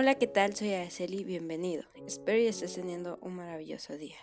Hola, ¿qué tal? Soy Araceli, bienvenido. Espero que estés teniendo un maravilloso día.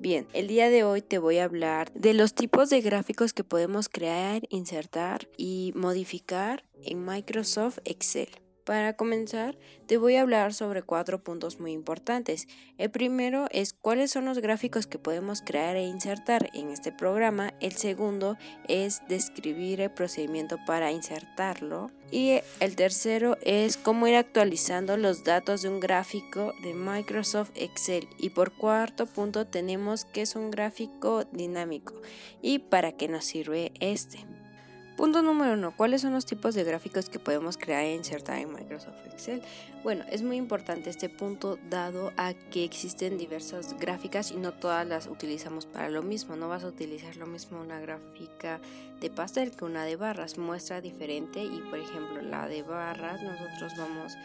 Bien, el día de hoy te voy a hablar de los tipos de gráficos que podemos crear, insertar y modificar en Microsoft Excel. Para comenzar, te voy a hablar sobre cuatro puntos muy importantes. El primero es cuáles son los gráficos que podemos crear e insertar en este programa. El segundo es describir el procedimiento para insertarlo. Y el tercero es cómo ir actualizando los datos de un gráfico de Microsoft Excel. Y por cuarto punto tenemos qué es un gráfico dinámico y para qué nos sirve este. Punto número uno, ¿cuáles son los tipos de gráficos que podemos crear e insertar en Microsoft Excel? Bueno, es muy importante este punto dado a que existen diversas gráficas y no todas las utilizamos para lo mismo. No vas a utilizar lo mismo una gráfica de pastel que una de barras, muestra diferente y por ejemplo la de barras nosotros vamos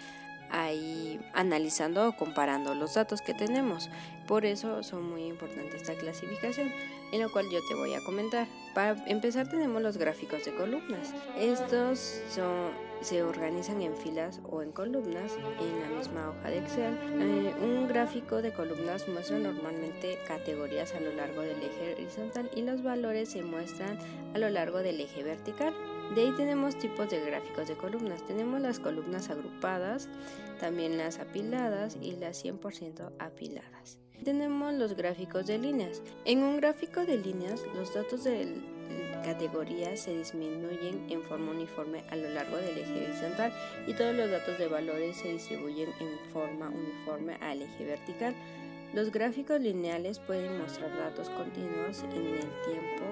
ahí analizando o comparando los datos que tenemos. Por eso son muy importantes esta clasificación, en lo cual yo te voy a comentar. Para empezar tenemos los gráficos de columnas. Estos se organizan en filas o en columnas en la misma hoja de Excel. Eh, un gráfico de columnas muestra normalmente categorías a lo largo del eje horizontal y los valores se muestran a lo largo del eje vertical. De ahí tenemos tipos de gráficos de columnas. Tenemos las columnas agrupadas, también las apiladas y las 100% apiladas. Tenemos los gráficos de líneas. En un gráfico de líneas, los datos de categorías se disminuyen en forma uniforme a lo largo del eje horizontal y todos los datos de valores se distribuyen en forma uniforme al eje vertical. Los gráficos lineales pueden mostrar datos continuos en el tiempo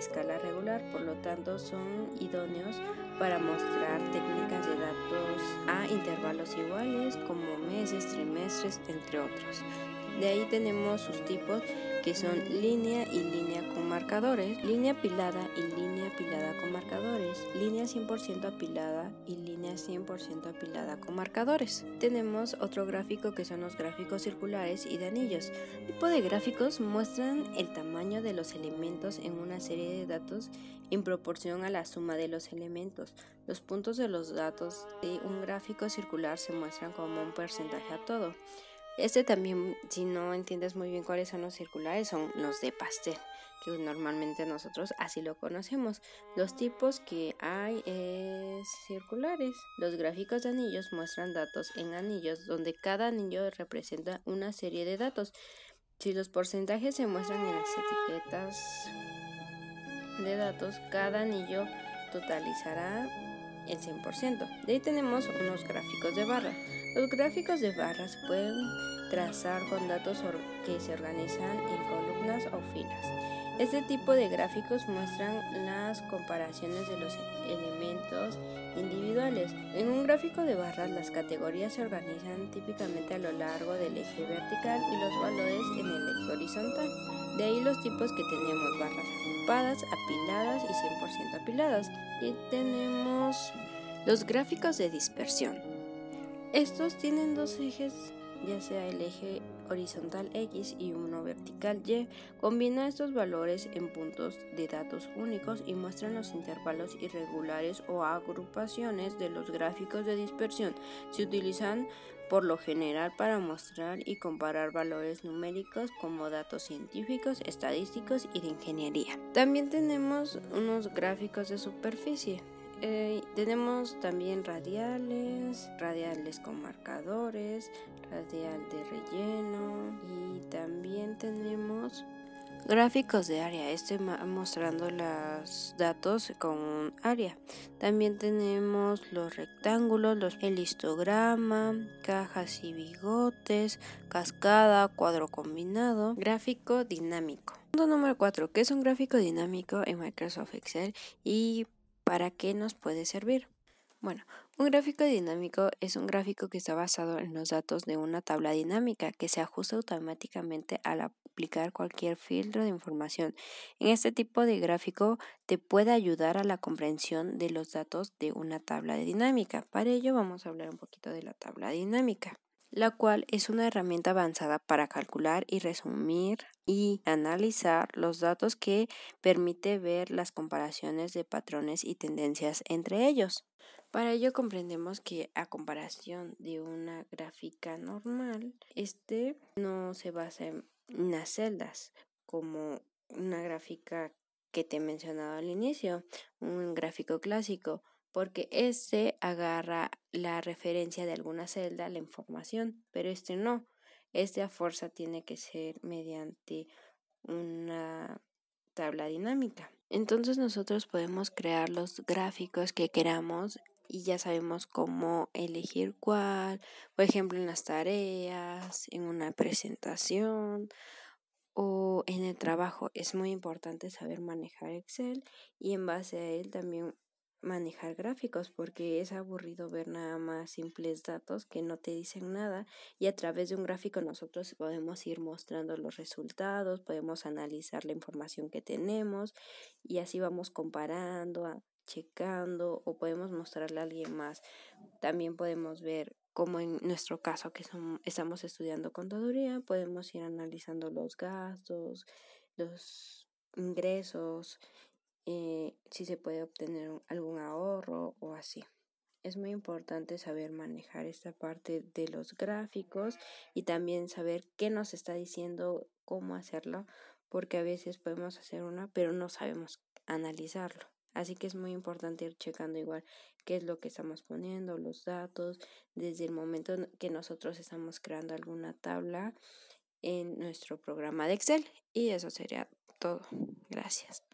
escala regular, por lo tanto son idóneos para mostrar técnicas de datos a intervalos iguales como meses, trimestres, entre otros. De ahí tenemos sus tipos que son línea y línea con marcadores, línea apilada y línea apilada con marcadores, línea 100% apilada y línea 100% apilada con marcadores. Tenemos otro gráfico que son los gráficos circulares y de anillos. tipo de gráficos muestran el tamaño de los elementos en una serie de datos en proporción a la suma de los elementos. Los puntos de los datos de un gráfico circular se muestran como un porcentaje a todo. Este también, si no entiendes muy bien cuáles son los circulares, son los de pastel, que normalmente nosotros así lo conocemos. Los tipos que hay es circulares. Los gráficos de anillos muestran datos en anillos, donde cada anillo representa una serie de datos. Si los porcentajes se muestran en las etiquetas de datos, cada anillo totalizará el 100%. De ahí tenemos unos gráficos de barra. Los gráficos de barras pueden trazar con datos que se organizan en columnas o filas. Este tipo de gráficos muestran las comparaciones de los elementos individuales. En un gráfico de barras las categorías se organizan típicamente a lo largo del eje vertical y los valores en el eje horizontal. De ahí los tipos que tenemos barras agrupadas, apiladas y 100% apiladas. Y tenemos los gráficos de dispersión. Estos tienen dos ejes, ya sea el eje horizontal X y uno vertical Y. Combina estos valores en puntos de datos únicos y muestran los intervalos irregulares o agrupaciones de los gráficos de dispersión. Se utilizan por lo general para mostrar y comparar valores numéricos como datos científicos, estadísticos y de ingeniería. También tenemos unos gráficos de superficie. Eh, tenemos también radiales, radiales con marcadores, radial de relleno y también tenemos gráficos de área. Estoy mostrando los datos con un área. También tenemos los rectángulos, los, el histograma, cajas y bigotes, cascada, cuadro combinado, gráfico dinámico. Punto número 4. ¿Qué es un gráfico dinámico en Microsoft Excel? Y ¿Para qué nos puede servir? Bueno, un gráfico dinámico es un gráfico que está basado en los datos de una tabla dinámica que se ajusta automáticamente al aplicar cualquier filtro de información. En este tipo de gráfico te puede ayudar a la comprensión de los datos de una tabla dinámica. Para ello vamos a hablar un poquito de la tabla dinámica la cual es una herramienta avanzada para calcular y resumir y analizar los datos que permite ver las comparaciones de patrones y tendencias entre ellos. Para ello comprendemos que a comparación de una gráfica normal, este no se basa en las celdas como una gráfica que te he mencionado al inicio, un gráfico clásico, porque este agarra la referencia de alguna celda, la información, pero este no. Este a fuerza tiene que ser mediante una tabla dinámica. Entonces nosotros podemos crear los gráficos que queramos y ya sabemos cómo elegir cuál, por ejemplo en las tareas, en una presentación o en el trabajo. Es muy importante saber manejar Excel y en base a él también manejar gráficos porque es aburrido ver nada más simples datos que no te dicen nada y a través de un gráfico nosotros podemos ir mostrando los resultados, podemos analizar la información que tenemos y así vamos comparando, checando o podemos mostrarle a alguien más. También podemos ver como en nuestro caso que estamos estudiando contaduría, podemos ir analizando los gastos, los ingresos eh, si se puede obtener algún ahorro o así. Es muy importante saber manejar esta parte de los gráficos y también saber qué nos está diciendo, cómo hacerlo, porque a veces podemos hacer una, pero no sabemos analizarlo. Así que es muy importante ir checando igual qué es lo que estamos poniendo, los datos, desde el momento que nosotros estamos creando alguna tabla en nuestro programa de Excel. Y eso sería todo. Gracias.